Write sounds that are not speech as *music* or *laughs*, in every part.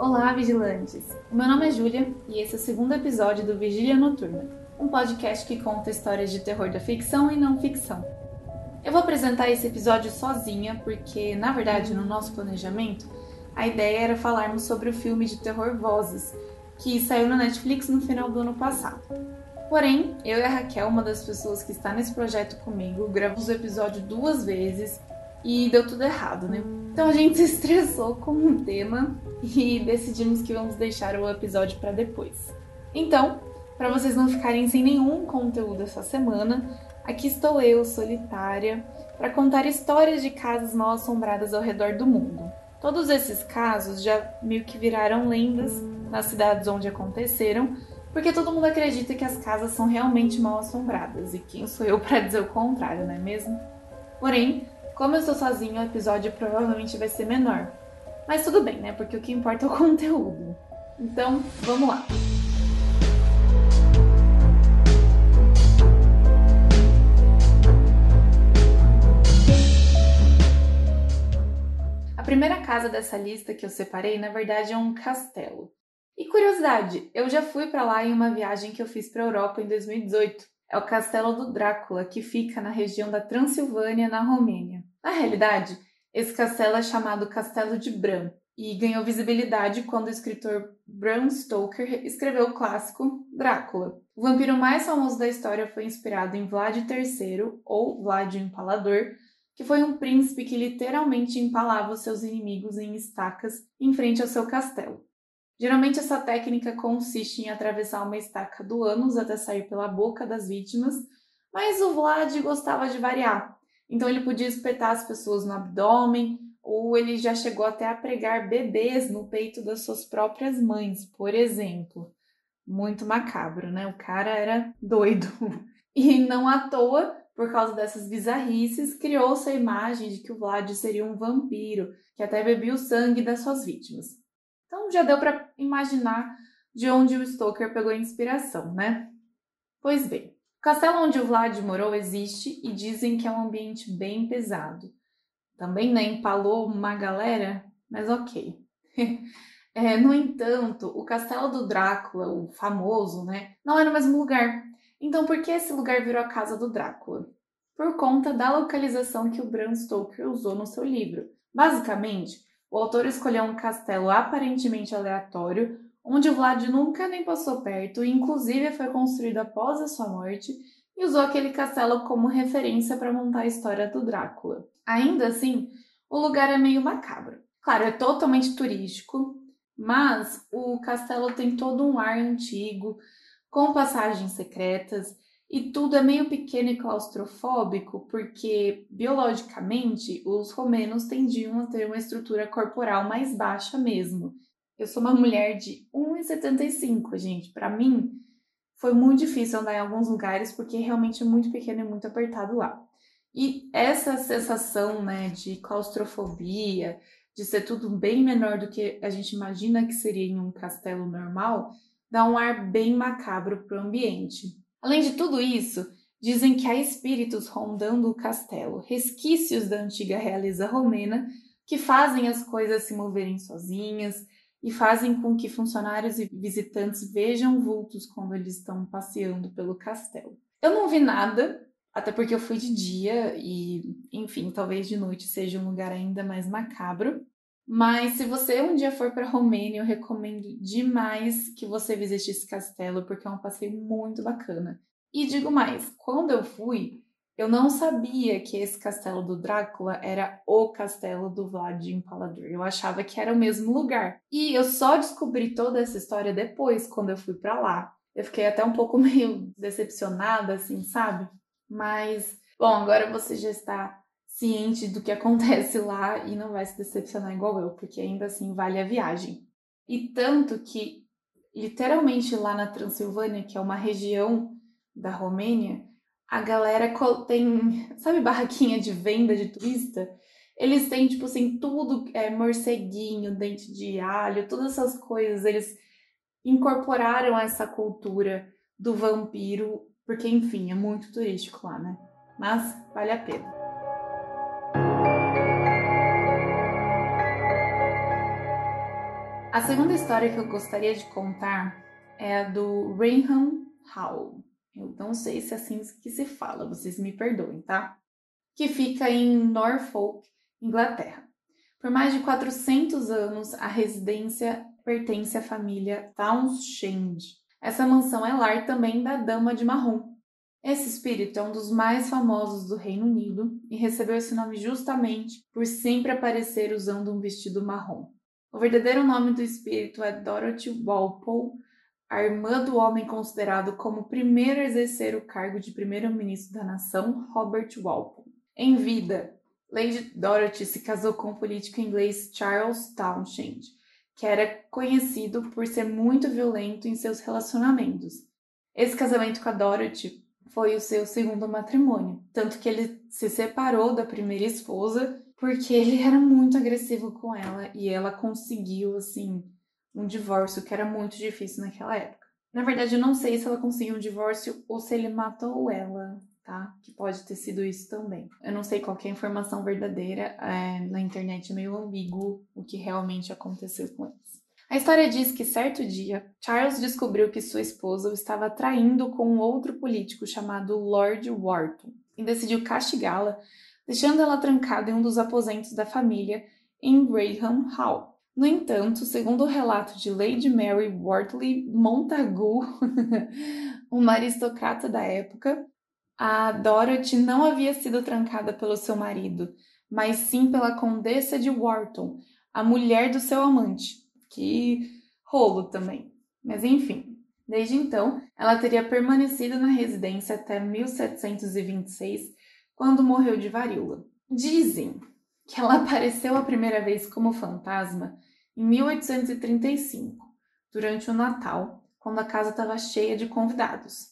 Olá, vigilantes! Meu nome é Júlia e esse é o segundo episódio do Vigília Noturna, um podcast que conta histórias de terror da ficção e não ficção. Eu vou apresentar esse episódio sozinha porque, na verdade, no nosso planejamento, a ideia era falarmos sobre o filme de terror Vozes, que saiu na Netflix no final do ano passado. Porém, eu e a Raquel, uma das pessoas que está nesse projeto comigo, gravamos o episódio duas vezes e deu tudo errado, né? Então a gente se estressou com um tema e decidimos que vamos deixar o episódio para depois. Então, para vocês não ficarem sem nenhum conteúdo essa semana, aqui estou eu, solitária, para contar histórias de casas mal assombradas ao redor do mundo. Todos esses casos já meio que viraram lendas nas cidades onde aconteceram, porque todo mundo acredita que as casas são realmente mal assombradas, e quem sou eu para dizer o contrário, não é mesmo? Porém, como eu estou sozinho, o episódio provavelmente vai ser menor. Mas tudo bem, né? Porque o que importa é o *laughs* conteúdo. Então, vamos lá. A primeira casa dessa lista que eu separei, na verdade, é um castelo. E curiosidade, eu já fui para lá em uma viagem que eu fiz para a Europa em 2018. É o Castelo do Drácula, que fica na região da Transilvânia, na Romênia. Na realidade, esse castelo é chamado Castelo de Bram e ganhou visibilidade quando o escritor Bram Stoker escreveu o clássico Drácula. O vampiro mais famoso da história foi inspirado em Vlad III, ou Vlad o Empalador, que foi um príncipe que literalmente empalava os seus inimigos em estacas em frente ao seu castelo. Geralmente essa técnica consiste em atravessar uma estaca do ânus até sair pela boca das vítimas, mas o Vlad gostava de variar então ele podia espetar as pessoas no abdômen, ou ele já chegou até a pregar bebês no peito das suas próprias mães, por exemplo. Muito macabro, né? O cara era doido. *laughs* E não à toa, por causa dessas bizarrices, criou-se a imagem de que o Vlad seria um vampiro, que até bebia o sangue das suas vítimas. Então já deu para imaginar de onde o Stoker pegou a inspiração, né? Pois bem, o castelo onde o Vlad morou existe e dizem que é um ambiente bem pesado. Também né, empalou uma galera, mas ok. *laughs* é, no entanto, o castelo do Drácula, o famoso, né, não era é no mesmo lugar. Então, por que esse lugar virou a casa do Drácula? Por conta da localização que o Bram Stoker usou no seu livro. Basicamente, o autor escolheu um castelo aparentemente aleatório onde Vlad nunca nem passou perto inclusive foi construído após a sua morte e usou aquele castelo como referência para montar a história do Drácula. Ainda assim, o lugar é meio macabro. Claro, é totalmente turístico, mas o castelo tem todo um ar antigo, com passagens secretas, e tudo é meio pequeno e claustrofóbico, porque biologicamente os romenos tendiam a ter uma estrutura corporal mais baixa mesmo. Eu sou uma mulher de 1,75, gente. Para mim, foi muito difícil andar em alguns lugares porque realmente é muito pequeno e muito apertado lá. E essa sensação, né, de claustrofobia, de ser tudo bem menor do que a gente imagina que seria em um castelo normal, dá um ar bem macabro para o ambiente. Além de tudo isso, dizem que há espíritos rondando o castelo, resquícios da antiga realeza romena que fazem as coisas se moverem sozinhas, e fazem com que funcionários e visitantes vejam vultos quando eles estão passeando pelo castelo. Eu não vi nada, até porque eu fui de dia e, enfim, talvez de noite seja um lugar ainda mais macabro. Mas se você um dia for para Romênia, eu recomendo demais que você visite esse castelo, porque é um passeio muito bacana. E digo mais, quando eu fui, eu não sabia que esse castelo do Drácula era o castelo do Vlad Impalador. Eu achava que era o mesmo lugar. E eu só descobri toda essa história depois, quando eu fui para lá. Eu fiquei até um pouco *laughs* meio decepcionada, assim, sabe? Mas, bom, agora você já está ciente do que acontece lá e não vai se decepcionar igual eu, porque ainda assim vale a viagem. E tanto que, literalmente lá na Transilvânia, que é uma região da Romênia, a galera tem, sabe, barraquinha de venda de turista? Eles têm, tipo assim, tudo, é, morceguinho, dente de alho, todas essas coisas. Eles incorporaram essa cultura do vampiro, porque, enfim, é muito turístico lá, né? Mas vale a pena. A segunda história que eu gostaria de contar é a do Rainham Hall. Eu não sei se é assim que se fala, vocês me perdoem, tá? Que fica em Norfolk, Inglaterra. Por mais de 400 anos, a residência pertence à família Townshend. Essa mansão é lar também da Dama de Marrom. Esse espírito é um dos mais famosos do Reino Unido e recebeu esse nome justamente por sempre aparecer usando um vestido marrom. O verdadeiro nome do espírito é Dorothy Walpole, a irmã do homem considerado como o primeiro a exercer o cargo de primeiro-ministro da nação, Robert Walpole. Em vida, Lady Dorothy se casou com o político inglês Charles Townshend, que era conhecido por ser muito violento em seus relacionamentos. Esse casamento com a Dorothy foi o seu segundo matrimônio, tanto que ele se separou da primeira esposa porque ele era muito agressivo com ela e ela conseguiu assim um divórcio que era muito difícil naquela época. Na verdade, eu não sei se ela conseguiu um divórcio ou se ele matou ela tá? Que pode ter sido isso também. Eu não sei qual é a informação verdadeira, é, na internet é meio ambíguo o que realmente aconteceu com eles. A história diz que certo dia, Charles descobriu que sua esposa o estava traindo com um outro político chamado Lord Wharton e decidiu castigá-la, deixando ela trancada em um dos aposentos da família em Graham Hall. No entanto, segundo o relato de Lady Mary Wortley Montagu, *laughs* uma aristocrata da época, a Dorothy não havia sido trancada pelo seu marido, mas sim pela Condessa de Wharton, a mulher do seu amante. Que rolo também. Mas enfim, desde então, ela teria permanecido na residência até 1726, quando morreu de varíola. Dizem que ela *laughs* apareceu a primeira vez como fantasma em 1835, durante o Natal, quando a casa estava cheia de convidados.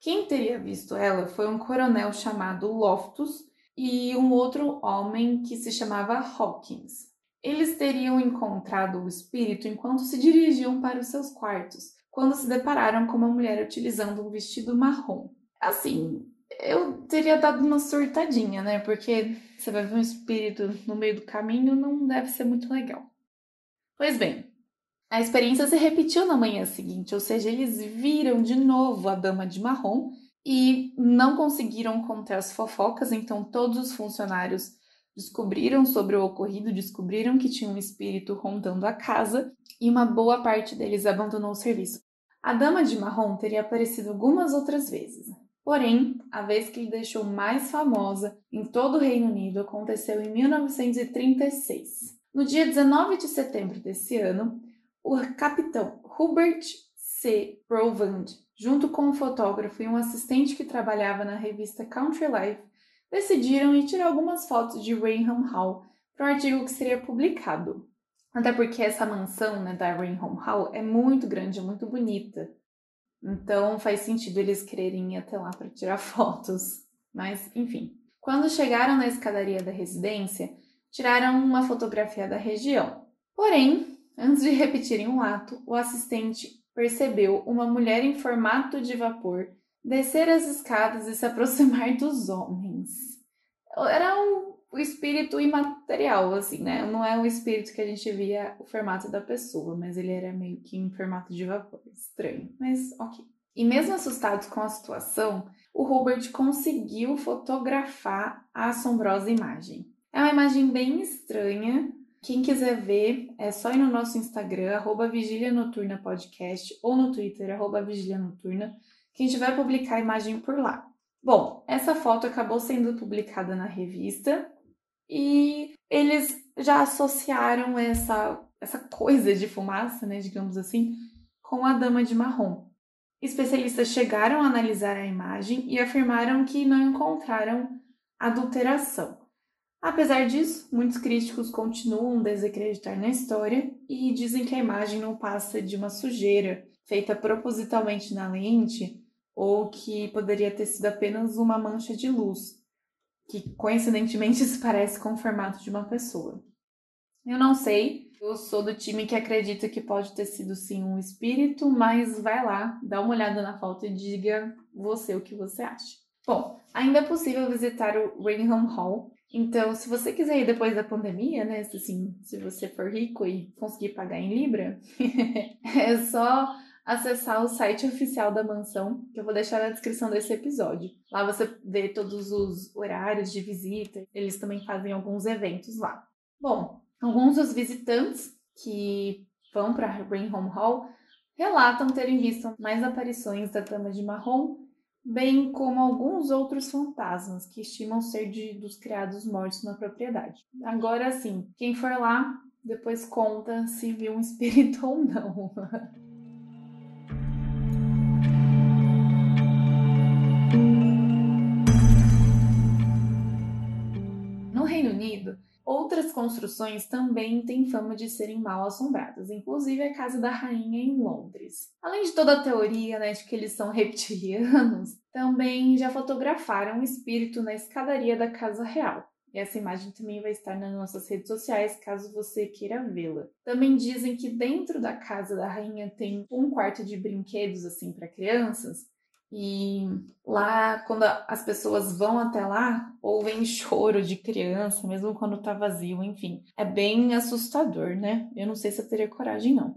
Quem teria visto ela foi um coronel chamado Loftus e um outro homem que se chamava Hawkins. Eles teriam encontrado o espírito enquanto se dirigiam para os seus quartos, quando se depararam com uma mulher utilizando um vestido marrom. Assim, eu teria dado uma surtadinha, né? Porque você vai ver um espírito no meio do caminho, não deve ser muito legal. Pois bem, a experiência se repetiu na manhã seguinte, ou seja, eles viram de novo a dama de marrom e não conseguiram conter as fofocas, então todos os funcionários descobriram sobre o ocorrido, descobriram que tinha um espírito rondando a casa e uma boa parte deles abandonou o serviço. A dama de marrom teria aparecido algumas outras vezes. Porém, a vez que lhe deixou mais famosa em todo o Reino Unido aconteceu em 1936. No dia 19 de setembro desse ano, o capitão Hubert C. Provand, junto com um fotógrafo e um assistente que trabalhava na revista Country Life, decidiram ir tirar algumas fotos de Rainham Hall para um artigo que seria publicado. Até porque essa mansão né, da Rainham Hall é muito grande, é muito bonita. Então faz sentido eles quererem ir até lá para tirar *laughs* fotos. Mas, enfim. Quando chegaram na escadaria da residência, tiraram uma fotografia da região. Porém, Antes de repetirem o ato, o assistente percebeu uma mulher em formato de vapor descer as escadas e se *laughs* aproximar dos homens. Era um, o espírito imaterial, assim, né? Não é o espírito que a gente via o formato da pessoa, mas ele era meio que em formato de vapor. Estranho, mas ok. E mesmo assustados com a situação, o Robert conseguiu fotografar a assombrosa imagem. É uma imagem bem estranha, quem quiser ver, é só ir no nosso Instagram, arroba Vigília Noturna Podcast, ou no Twitter, arroba Vigília Noturna, que a gente vai publicar a imagem por lá. Bom, essa foto acabou sendo publicada na revista e eles já associaram essa, essa coisa de fumaça, né, digamos assim, com a dama de marrom. Especialistas chegaram a analisar a imagem e afirmaram que não encontraram adulteração. Apesar disso, muitos críticos continuam a desacreditar na história e dizem que a imagem não passa de uma sujeira feita propositalmente na lente ou que poderia ter sido apenas uma mancha de luz, que coincidentemente *laughs* se parece com o formato de uma pessoa. Eu não sei, eu sou do time que acredita que pode ter sido sim um espírito, mas vai lá, dá uma olhada na foto e diga você o que você acha. Bom, ainda é possível visitar o Rainham Hall Então, se você quiser ir depois da pandemia, né? Assim, se você for rico e conseguir pagar em Libra, *laughs* é só acessar o site oficial da mansão, que eu vou deixar na descrição desse episódio. Lá você vê todos os horários de visita, eles também fazem alguns eventos lá. Bom, alguns dos visitantes que vão para Rainham Hall relatam terem visto mais aparições da Dama de Marrom, bem como alguns outros fantasmas que estimam ser de, dos criados mortos na propriedade. Agora sim, quem for lá, depois conta se viu um *laughs* espírito ou não. Outras construções também têm fama de serem mal assombradas, inclusive a Casa da Rainha em Londres. Além de toda a teoria né, de que eles são *laughs* reptilianos, também já fotografaram o espírito na escadaria da Casa Real. E essa imagem também vai estar nas nossas redes sociais, caso você queira vê-la. Também dizem que dentro da casa da rainha tem um quarto de brinquedos assim para crianças, e lá, quando as pessoas vão até lá, ouvem *laughs* choro de criança, mesmo quando tá vazio, enfim. É bem assustador, né? Eu não sei se eu teria coragem, não.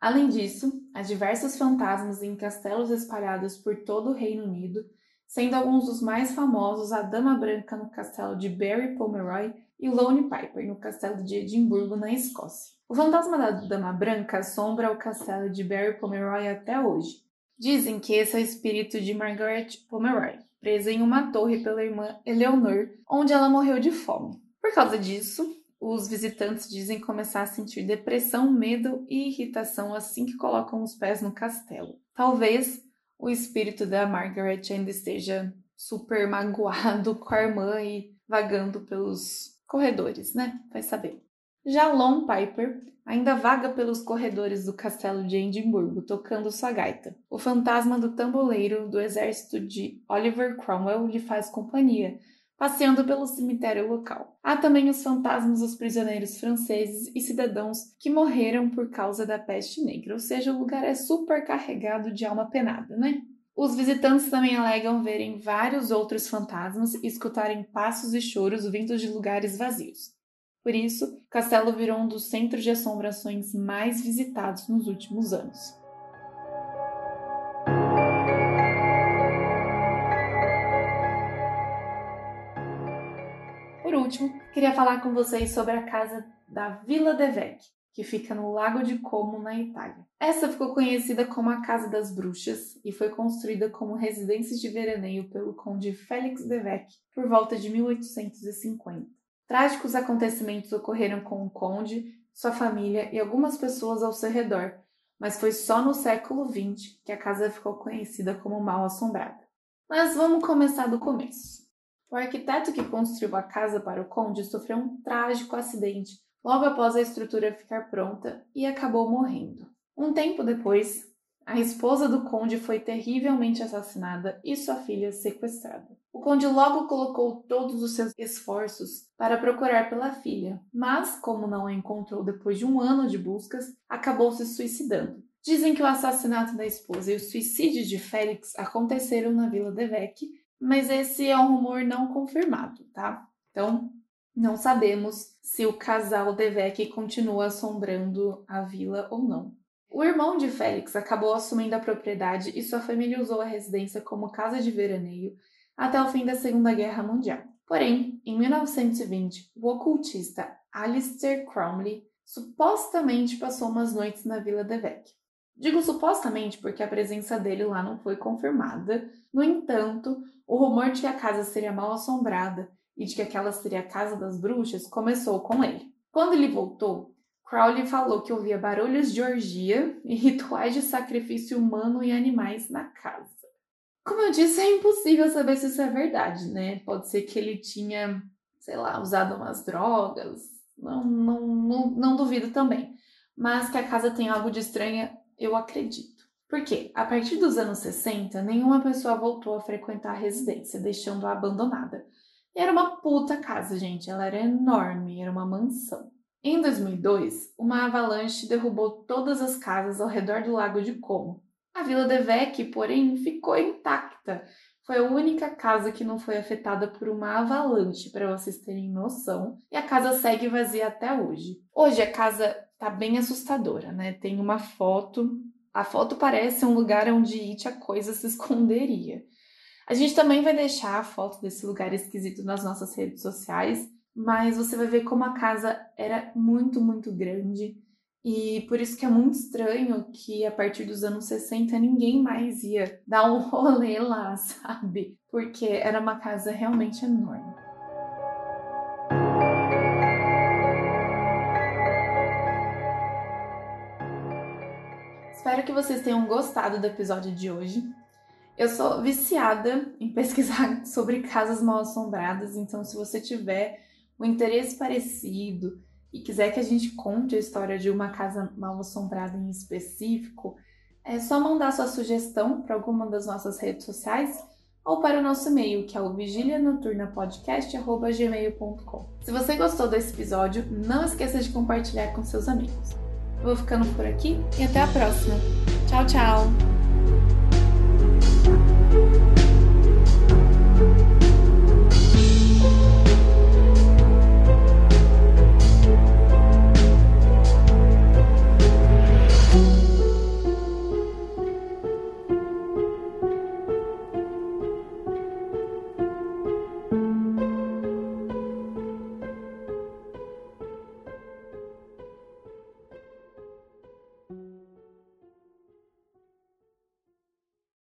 Além disso, há diversos fantasmas em castelos espalhados por todo o Reino Unido, sendo alguns dos mais famosos a Dama Branca no castelo de Barry Pomeroy e Lone Piper no castelo de Edimburgo, na Escócia. O fantasma da Dama Branca assombra o castelo de Barry Pomeroy até hoje, Dizem que esse é o espírito de Margaret Pomeroy, presa em uma torre pela irmã Eleanor, onde ela morreu de fome. Por causa disso, os visitantes dizem começar a sentir depressão, medo e irritação assim que colocam os pés no castelo. Talvez o espírito da Margaret ainda esteja super magoado *laughs* com a irmã e vagando pelos corredores, né? Vai saber. Já Piper ainda vaga pelos corredores do castelo de Edimburgo, tocando sua gaita. O fantasma do tamboleiro do exército de Oliver Cromwell lhe faz companhia, passeando pelo cemitério local. Há também os fantasmas dos prisioneiros franceses e cidadãos que morreram por causa da peste negra, ou seja, o lugar é super carregado de alma penada, né? Os visitantes também alegam verem vários outros fantasmas e escutarem passos e choros vindos de lugares vazios. Por isso, castelo virou um dos centros de assombrações mais visitados nos últimos anos. Por último, queria falar com vocês sobre a casa da Villa de Vec, que fica no Lago de Como, na Itália. Essa ficou conhecida como a Casa das Bruxas e foi construída como residência de veraneio pelo conde Félix de Vec por volta de 1850. Trágicos acontecimentos ocorreram com o conde, sua família e algumas pessoas ao seu redor, mas foi só no século XX que a casa ficou conhecida como mal assombrada. Mas vamos começar do começo. O arquiteto que construiu a casa para o conde sofreu um trágico acidente logo após a estrutura ficar pronta e acabou morrendo. Um tempo depois, a esposa do conde foi terrivelmente assassinada e sua filha sequestrada. O conde logo colocou todos os seus esforços para procurar pela filha, mas, como não a encontrou depois de um ano de buscas, acabou se suicidando. Dizem que o assassinato da esposa e o suicídio de Félix aconteceram na Vila de Vec, mas esse é um rumor não confirmado, tá? Então, não sabemos se o casal Devec continua assombrando a vila ou não. O irmão de Félix acabou assumindo a propriedade e sua família usou a residência como casa de veraneio até o fim da Segunda Guerra Mundial. Porém, em 1920, o ocultista Alistair Cromley supostamente passou umas noites na Vila de Vec. Digo supostamente porque a presença dele lá não foi confirmada. No entanto, o rumor de que a casa seria mal assombrada e de que aquela seria a casa das bruxas começou com ele. Quando ele voltou, Crowley falou que ouvia barulhos de orgia e rituais de sacrifício humano e animais na casa. Como eu disse, *laughs* é impossível saber se isso é verdade, né? Pode ser que ele tinha, sei lá, usado umas drogas, não, não, não, não duvido também. Mas que a casa tem algo de estranha, eu acredito. Por quê? A partir dos anos 60, nenhuma pessoa voltou a frequentar a residência, deixando-a abandonada. E era uma puta casa, gente. Ela era enorme, era uma mansão. Em 2002, uma avalanche derrubou todas as casas ao redor do Lago de Como. A Vila de Vec, porém, ficou intacta. Foi a única casa que não foi afetada por uma avalanche, para vocês terem noção, e a casa segue vazia até hoje. Hoje a casa tá bem assustadora, né? Tem uma foto, a foto parece um lugar onde It a coisa se *laughs* esconderia. A gente também vai deixar a foto desse lugar esquisito nas nossas redes sociais, mas você vai ver como a casa era muito, muito grande e por isso que é muito estranho que a partir dos anos 60 ninguém mais ia dar um *laughs* rolê lá, sabe? Porque era uma casa realmente enorme. Espero que vocês tenham gostado do episódio de hoje. Eu sou viciada em pesquisar *laughs* sobre casas mal assombradas, então se você tiver um interesse parecido, e quiser que a gente conte a história de uma casa mal assombrada em específico, é só mandar sua sugestão para alguma das nossas redes sociais ou para o nosso e-mail, que é o vigilianoturnapodcast.gmail.com. Se você gostou desse episódio, não esqueça de compartilhar com seus amigos. Vou ficando por aqui e até a próxima. Tchau, tchau!